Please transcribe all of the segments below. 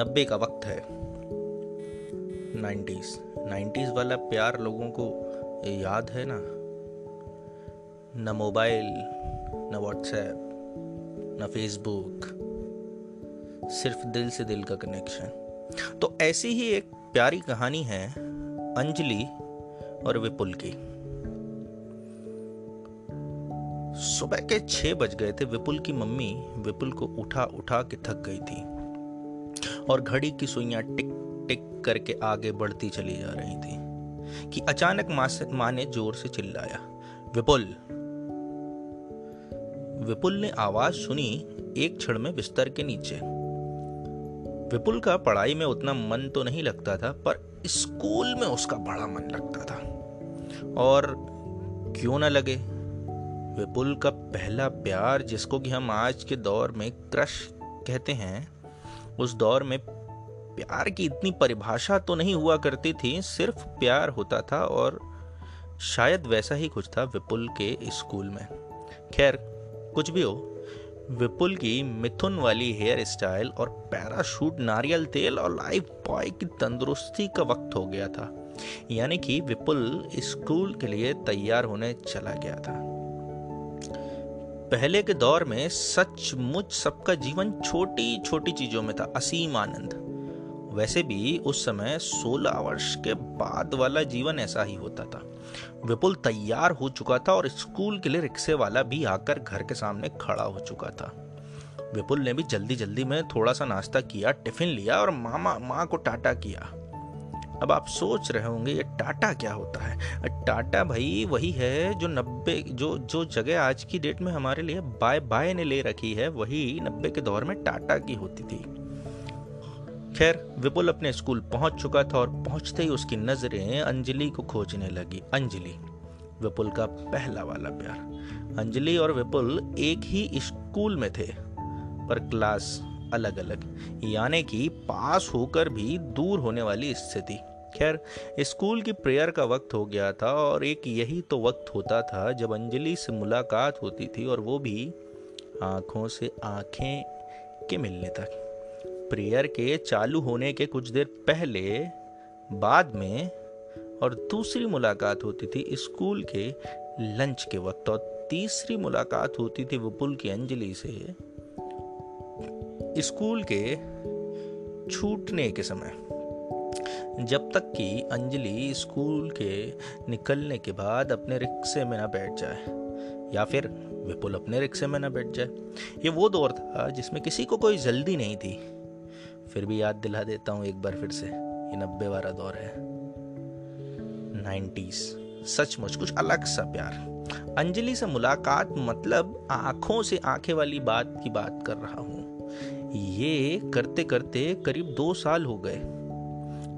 नब्बे का वक्त है। नाइन्टीज नाइन्टीज वाला प्यार लोगों को याद है ना? न मोबाइल, न व्हाट्सएप, न फेसबुक। सिर्फ़ दिल से दिल का कनेक्शन। तो ऐसी ही एक प्यारी कहानी है अंजलि और विपुल की। सुबह के छह बज गए थे। विपुल की मम्मी विपुल को उठा उठा के थक गई थी। और घड़ी की सुइयाँ टिक टिक करके आगे बढ़ती चली जा रही थी, कि अचानक माँ ने ज़ोर से चिल्लाया, विपुल! विपुल ने आवाज़ सुनी एक क्षण में बिस्तर के नीचे। विपुल का पढ़ाई में उतना मन तो नहीं लगता था, पर स्कूल में उसका बड़ा मन लगता था। और क्यों ना लगे, विपुल का पहला प्यार जिसको कि हम आज के दौर में क्रश कहते हैं उस दौर में प्यार की इतनी परिभाषा तो नहीं हुआ करती थी, सिर्फ़ प्यार होता था और शायद वैसा ही कुछ था विपुल के स्कूल में। खैर, कुछ भी हो, विपुल की मिथुन वाली हेयर स्टाइल और पैराशूट, नारियल तेल और लाइफ बॉय की तंदुरुस्ती का वक्त हो गया था। यानी कि विपुल स्कूल के लिए तैयार होने चला गया था। पहले के दौर में सचमुच सबका जीवन छोटी छोटी चीज़ों में था, असीम आनंद। वैसे भी उस समय 16 वर्ष के बाद वाला जीवन ऐसा ही होता था। विपुल तैयार हो चुका था और स्कूल के लिए रिक्शे वाला भी आकर घर के सामने खड़ा हो चुका था। विपुल ने भी जल्दी जल्दी में थोड़ा सा नाश्ता किया, टिफ़िन लिया और मामा, माँ को टाटा किया। अब आप सोच रहे होंगे, ये टाटा क्या होता है? टाटा भाई वही है जो नब्बे, जो जो जगह आज की डेट में हमारे लिए बाय बाय ने ले रखी है, वही नब्बे के दौर में टाटा की होती थी। खैर, विपुल अपने स्कूल पहुँच चुका था और पहुँचते ही उसकी नज़रें अंजलि को खोजने लगी। अंजलि, विपुल का पहला वाला प्यार। अंजलि और विपुल एक ही स्कूल में थे, पर क्लास अलग अलग यानी कि पास होकर भी दूर होने वाली स्थिति। खैर, स्कूल की प्रेयर का वक्त हो गया था और एक यही तो वक्त होता था जब अंजलि से मुलाकात होती थी और वो भी आँखों से आँखें के मिलने तक। प्रेयर के चालू होने के कुछ देर पहले, बाद में और दूसरी मुलाकात होती थी स्कूल के लंच के वक्त और तीसरी मुलाकात होती थी विपुल की अंजलि से स्कूल के छूटने के समय। जब तक कि अंजलि स्कूल के निकलने के बाद अपने रिक्शे में ना बैठ जाए, या फिर विपुल अपने रिक्शे में ना बैठ जाए। ये वो दौर था जिसमें किसी को कोई जल्दी नहीं थी। फिर भी याद दिला देता हूँ एक बार फिर से, ये नब्बे वाला दौर है। नाइन्टीज सचमुच कुछ अलग सा प्यार। अंजलि से मुलाकात मतलब आँखों से आँखें वाली बात की बात कर रहा हूँ। ये करते करते करीब दो साल हो गए।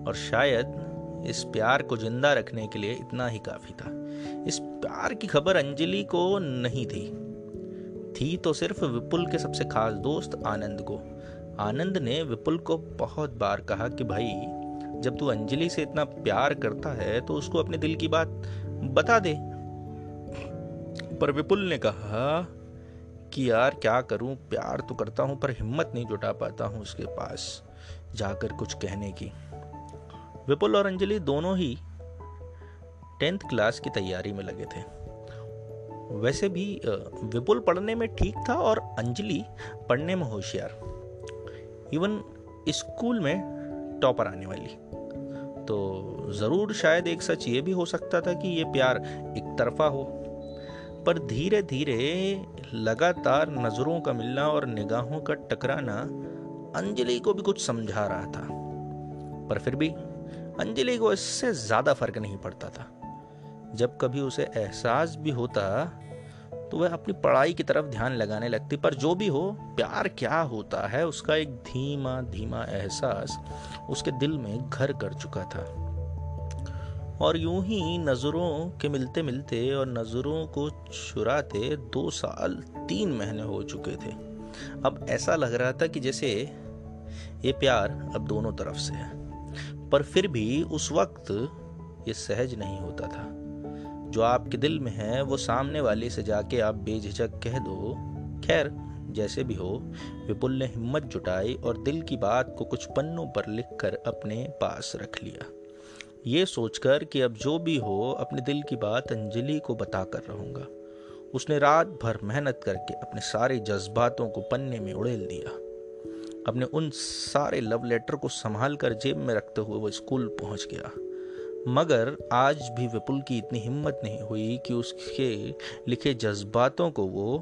और शायद इस प्यार को ज़िंदा रखने के लिए इतना ही काफ़ी था। इस प्यार की खबर अंजलि को नहीं थी। थी तो सिर्फ़ विपुल के सबसे खास दोस्त आनंद को। आनंद ने विपुल को बहुत बार कहा कि भाई, जब तू अंजलि से इतना प्यार करता है तो उसको अपने दिल की बात बता दे। पर विपुल ने कहा कि यार, क्या करूँ? प्यार तो करता हूँ, पर हिम्मत नहीं जुटा पाता हूँ उसके पास जाकर कुछ कहने की। विपुल और अंजलि दोनों ही टेंथ क्लास की तैयारी में लगे थे। वैसे भी विपुल पढ़ने में ठीक था और अंजलि पढ़ने में होशियार। इवन स्कूल में टॉपर आने वाली। तो ज़रूर शायद एक सच ये भी हो सकता था कि ये प्यार एक तरफा हो। पर धीरे धीरे लगातार नज़रों का मिलना और निगाहों का टकराना अंजलि को भी कुछ समझा रहा था। पर फिर भी अंजलि को इससे ज़्यादा फ़र्क नहीं पड़ता था। जब कभी उसे एहसास भी होता तो वह अपनी पढ़ाई की तरफ़ ध्यान लगाने लगती। पर जो भी हो, प्यार क्या होता है, उसका एक धीमा धीमा एहसास उसके दिल में घर कर चुका था। और यूँ ही नज़रों के मिलते मिलते और नज़रों को चुराते दो साल, तीन महीने हो चुके थे। अब ऐसा लग रहा था कि जैसे ये प्यार अब दोनों तरफ़ से है। पर फिर भी उस वक्त ये सहज नहीं होता था। जो आपके दिल में है, वो सामने वाले से जाके आप बेझिझक कह दो, खैर, जैसे भी हो। विपुल ने हिम्मत जुटाई और दिल की बात को कुछ पन्नों पर लिखकर अपने पास रख लिया। ये सोचकर कि अब जो भी हो, अपने दिल की बात अंजलि को बता कर रहूँगा। उसने रात भर मेहनत करके अपने सारे जज्बातों को पन्ने में उड़ेल दिया। अपने उन सारे लव लेटर को संभाल कर जेब में रखते हुए वो स्कूल पहुँच गया। मगर आज भी विपुल की इतनी हिम्मत नहीं हुई कि उसके लिखे जज्बातों को वो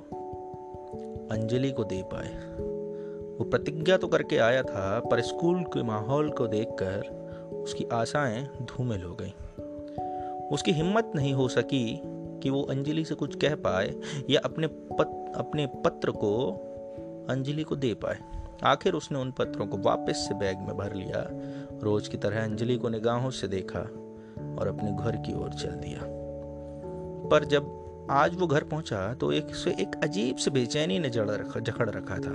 अंजलि को दे पाए। वो प्रतिज्ञा तो करके आया था पर स्कूल के माहौल को देखकर उसकी आशाएँ धूमिल हो गईं। उसकी हिम्मत नहीं हो सकी कि वो अंजलि से कुछ कह पाए या अपने पत, अपने पत्र को अंजलि को दे पाए। आखिर उसने उन पत्रों को वापस से बैग में भर लिया, रोज की तरह अंजलि को निगाहों से देखा और अपने घर की ओर चल दिया। पर जब आज वो घर पहुँचा तो एक से एक अजीब से बेचैनी ने जड़ रखा, जकड़ रखा था।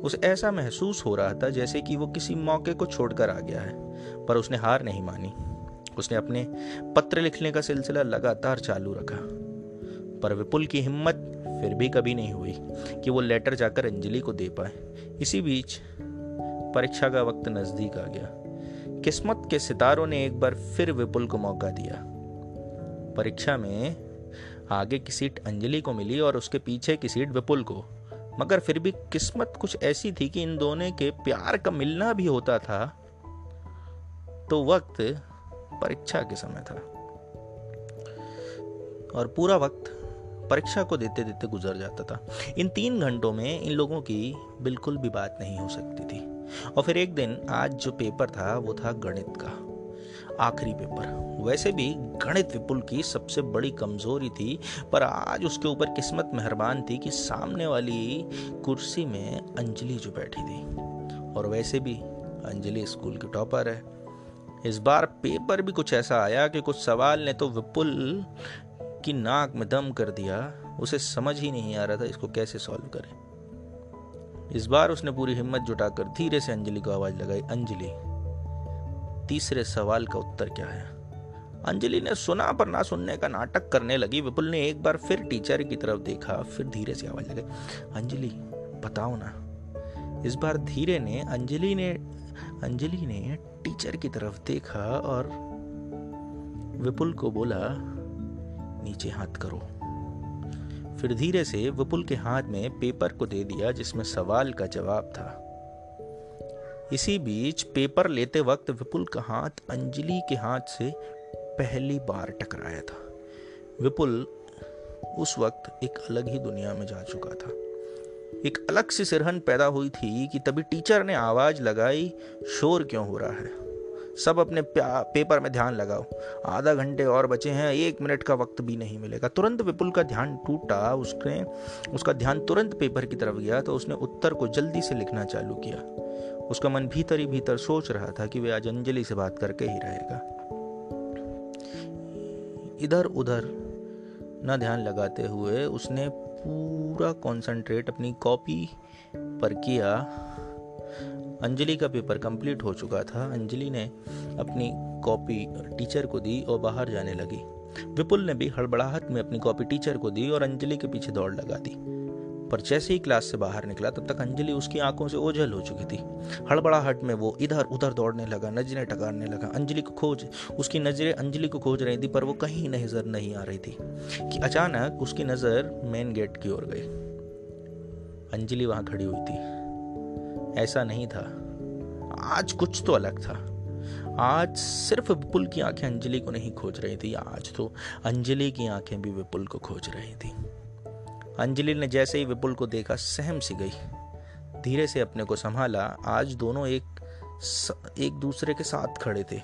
उसे ऐसा महसूस हो रहा था जैसे कि वो किसी मौके को छोड़कर आ गया है, पर उसने हार नहीं मानी। उसने अपने पत्र लिखने का सिलसिला लगातार चालू रखा, पर विपुल की हिम्मत फिर भी कभी नहीं हुई कि वो लेटर जाकर अंजलि को दे पाए। इसी बीच परीक्षा का वक्त नज़दीक आ गया। किस्मत के सितारों ने एक बार फिर विपुल को मौका दिया। परीक्षा में आगे की सीट अंजलि को मिली और उसके पीछे की सीट विपुल को। मगर फिर भी किस्मत कुछ ऐसी थी कि इन दोनों के प्यार का मिलना भी होता था तो वक्त परीक्षा के समय था। और पूरा वक्त परीक्षा को देते देते गुजर जाता था। इन तीन घंटों में इन लोगों की बिल्कुल भी बात नहीं हो सकती थी। और फिर एक दिन आज जो पेपर था, वो था गणित का। आखिरी पेपर। वैसे भी गणित विपुल की सबसे बड़ी कमज़ोरी थी, पर आज उसके ऊपर किस्मत मेहरबान थी कि सामने वाली कुर्सी में अंजलि जो बैठी थी। और वैसे भी अंजलि स्कूल की टॉपर है। इस बार पेपर भी कुछ ऐसा आया कि कुछ सवाल ने तो विपुल की नाक में दम कर दिया, उसे समझ ही नहीं आ रहा था इसको कैसे सॉल्व करें। इस बार उसने पूरी हिम्मत जुटाकर धीरे से अंजलि को आवाज़ लगाई, अंजलि, तीसरे सवाल का उत्तर क्या है? अंजलि ने सुना पर ना सुनने का नाटक करने लगी। विपुल ने एक बार फिर टीचर की तरफ़ देखा, फिर धीरे से आवाज़ लगाई, अंजलि, बताओ ना। इस बार धीरे ने, अंजलि ने अंजलि ने टीचर की तरफ़ देखा और विपुल को बोला नीचे हाथ करो। फिर धीरे से विपुल के हाथ में पेपर को दे दिया, जिसमें सवाल का जवाब था। इसी बीच पेपर लेते वक्त विपुल का हाथ अंजलि के हाथ से पहली बार टकराया था। विपुल उस वक्त एक अलग ही दुनिया में जा चुका था। एक अलग सी सिरहन पैदा हुई थी कि तभी टीचर ने आवाज़ लगाई, शोर क्यों हो रहा है? सब अपने पेपर में ध्यान लगाओ। आधा घंटे और बचे हैं, एक मिनट का वक्त भी नहीं मिलेगा। तुरंत विपुल का ध्यान टूटा, उसने, उसका ध्यान तुरंत पेपर की तरफ़ गया तो उसने उत्तर को जल्दी से लिखना चालू किया। उसका मन भीतर ही भीतर सोच रहा था कि वे आज अंजलि से बात करके ही रहेगा। इधर उधर न ध्यान लगाते हुए उसने पूरा कंसंट्रेट अपनी कॉपी पर किया। अंजलि का पेपर कंप्लीट हो चुका था। अंजलि ने अपनी कॉपी टीचर को दी और बाहर जाने लगी। विपुल ने भी हड़बड़ाहट में अपनी कॉपी टीचर को दी और अंजलि के पीछे दौड़ लगा दी। पर जैसे ही क्लास से बाहर निकला, तब तक अंजलि उसकी आँखों से ओझल हो चुकी थी। हड़बड़ाहट में वो इधर उधर दौड़ने लगा, नज़रें टकारने लगा। अंजलि को खोज, उसकी नज़रें अंजलि को खोज रही थी, पर वो कहीं नज़र नहीं आ रही थी कि अचानक उसकी नज़र मेन गेट की ओर गई। अंजलि वहाँ खड़ी हुई थी। ऐसा नहीं था आज कुछ तो अलग था। आज सिर्फ़ विपुल की आँखें अंजलि को नहीं खोज रही थी, आज तो अंजलि की आँखें भी विपुल को खोज रही थी। अंजलि ने जैसे ही विपुल को देखा, सहम सी गई। धीरे से अपने को संभाला। आज दोनों एक एक दूसरे के साथ खड़े थे।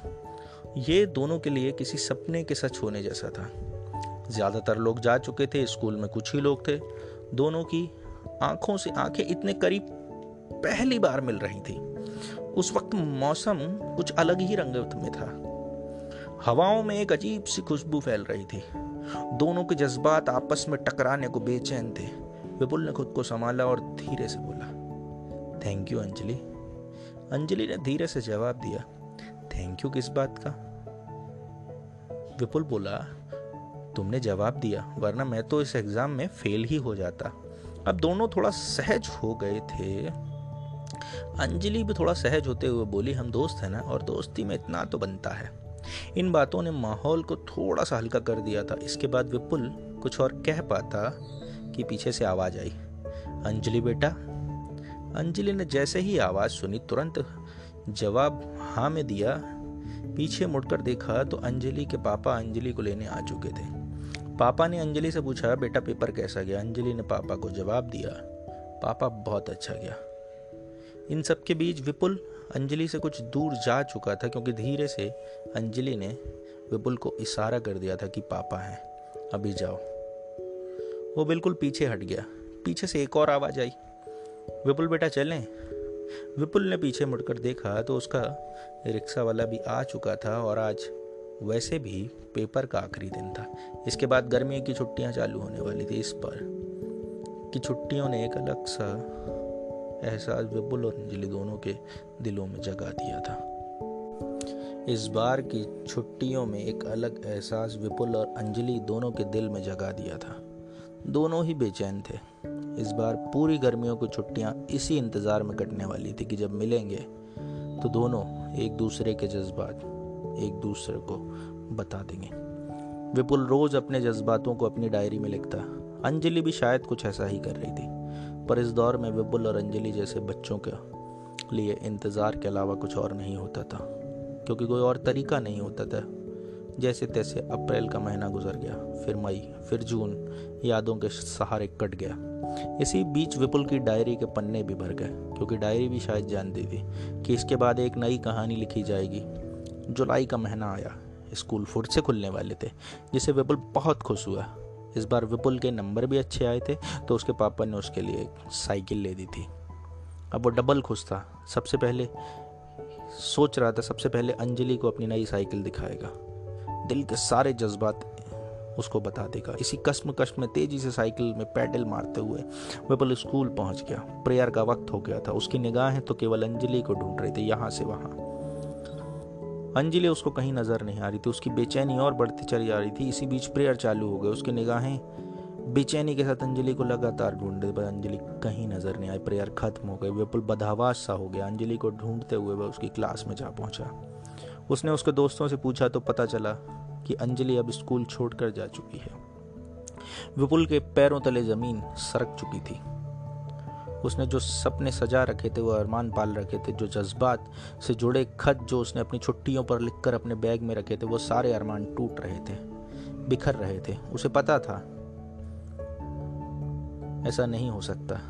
ये दोनों के लिए किसी सपने के सच होने जैसा था। ज़्यादातर लोग जा चुके थे, स्कूल में कुछ ही लोग थे। दोनों की आँखों से आँखें इतने करीब पहली बार मिल रही थी। उस वक्त मौसम कुछ अलग ही रंग में था। हवाओं में एक अजीब सी खुशबू फैल रही थी। दोनों के जज्बात आपस में टकराने को बेचैन थे। विपुल ने खुद को संभाला और धीरे से बोला थैंक यू अंजलि। अंजलि ने धीरे से जवाब दिया थैंक यू किस बात का? विपुल बोला, तुमने जवाब दिया, वरना मैं तो इस एग्ज़ाम में फेल ही हो जाता। अब दोनों थोड़ा सहज हो गए थे। अंजलि भी थोड़ा सहज होते हुए बोली, हम दोस्त हैं ना, और दोस्ती में इतना तो बनता है। इन बातों ने माहौल को थोड़ा सा हल्का कर दिया था। इसके बाद विपुल कुछ और कह पाता कि पीछे से आवाज़ आई, अंजलि बेटा, अंजलि ने जैसे ही आवाज़ सुनी, तुरंत जवाब हाँ में दिया। पीछे मुड़कर देखा तो अंजलि के पापा अंजलि को लेने आ चुके थे। पापा ने अंजलि से पूछा, बेटा, पेपर कैसा गया? अंजलि ने पापा को जवाब दिया, पापा बहुत अच्छा गया। इन सब के बीच विपुल अंजलि से कुछ दूर जा चुका था क्योंकि धीरे से अंजलि ने विपुल को इशारा कर दिया था कि पापा हैं, अभी जाओ। वो बिल्कुल पीछे हट गया। पीछे से एक और आवाज़ आई। विपुल बेटा चलें। विपुल ने पीछे मुड़कर देखा तो उसका रिक्शा वाला भी आ चुका था और आज वैसे भी पेपर का आखिरी दिन था। इसके बाद गर्मी की छुट्टियाँ चालू होने वाली थी। इस पर कि छुट्टियों ने एक अलग सा एहसास विपुल और अंजलि दोनों के दिलों में जगा दिया था। इस बार की छुट्टियों में एक अलग एहसास विपुल और अंजलि दोनों के दिल में जगा दिया था। दोनों ही बेचैन थे। इस बार पूरी गर्मियों की छुट्टियाँ इसी इंतज़ार में कटने वाली थी कि जब मिलेंगे तो दोनों एक दूसरे के जज्बात, एक दूसरे को बता देंगे। विपुल रोज अपने जज्बातों को अपनी डायरी में लिखता। अंजलि भी शायद कुछ ऐसा ही कर रही थी। पर इस दौर में विपुल और अंजलि जैसे बच्चों के लिए इंतज़ार के अलावा कुछ और नहीं होता था, क्योंकि कोई और तरीका नहीं होता था। जैसे तैसे अप्रैल का महीना गुजर गया, फिर मई, फिर जून, यादों के सहारे कट गया। इसी बीच विपुल की डायरी के पन्ने भी भर गए, क्योंकि डायरी भी शायद जानती थी कि इसके बाद एक नई कहानी लिखी जाएगी। जुलाई का महीना आया, स्कूल फुट से खुलने वाले थे, जिसे विपुल बहुत खुश हुआ। इस बार विपुल के नंबर भी अच्छे आए थे तो उसके पापा ने उसके लिए एक साइकिल ले दी थी। अब वो डबल खुश था। सबसे पहले सोच रहा था, सबसे पहले अंजलि को अपनी नई साइकिल दिखाएगा। दिल के सारे जज्बात उसको बता देगा। इसी कश्म में तेज़ी से साइकिल में पैडल मारते हुए विपुल स्कूल पहुँच गया। प्रेयर का वक्त हो गया था। उसकी निगाहें तो केवल अंजलि को ढूंढ रही थी, यहाँ से वहाँ। अंजलि उसको कहीं नज़र नहीं आ रही थी। उसकी बेचैनी और बढ़ती चली जा रही थी। इसी बीच प्रेयर चालू हो गए। उसकी निगाहें बेचैनी के साथ अंजलि को लगातार ढूंढ रहे पर अंजलि कहीं नज़र नहीं आई। प्रेयर खत्म हो गई विपुल बदहवास सा हो गया। अंजलि को ढूंढते हुए वह उसकी क्लास में जा पहुँचा। उसने उसके दोस्तों से पूछा तो पता चला कि अंजलि अब स्कूल छोड़कर जा चुकी है। विपुल के पैरों तले ज़मीन सरक चुकी थी। उसने जो सपने सजा रखे थे, वो अरमान पाल रखे थे, जो जज्बात से जुड़े खत जो उसने अपनी छुट्टियों पर लिखकर अपने बैग में रखे थे, वो सारे अरमान टूट रहे थे, बिखर रहे थे। उसे पता था। ऐसा नहीं हो सकता,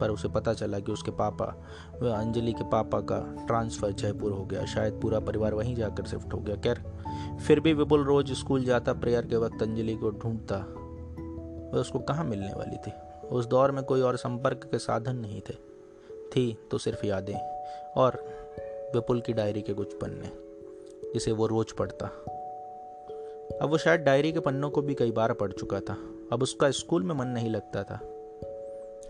पर उसे पता चला कि उसके पापा व अंजलि के पापा का ट्रांसफ़र जयपुर हो गया। शायद पूरा परिवार वहीं जाकर शिफ्ट हो गया। खैर, फिर भी विपुल रोज स्कूल जाता, प्रेयर के वक्त अंजलि को ढूंढता। वह उसको कहाँ मिलने वाली थी? उस दौर में कोई और संपर्क के साधन नहीं थे। थी तो सिर्फ़ यादें और विपुल की डायरी के कुछ पन्ने, जिसे वो रोज पढ़ता। अब वो शायद डायरी के पन्नों को भी कई बार पढ़ चुका था। अब उसका स्कूल में मन नहीं लगता था।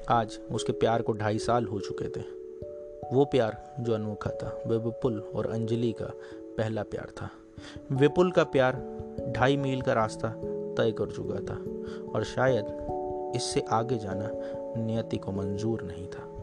आज उसके प्यार को ढाई साल हो चुके थे। वो प्यार जो अनोखा था, वह विपुल और अंजलि का पहला प्यार था। विपुल का प्यार ढाई मील का रास्ता तय कर चुका था और शायद इससे आगे जाना नियति को मंजूर नहीं था।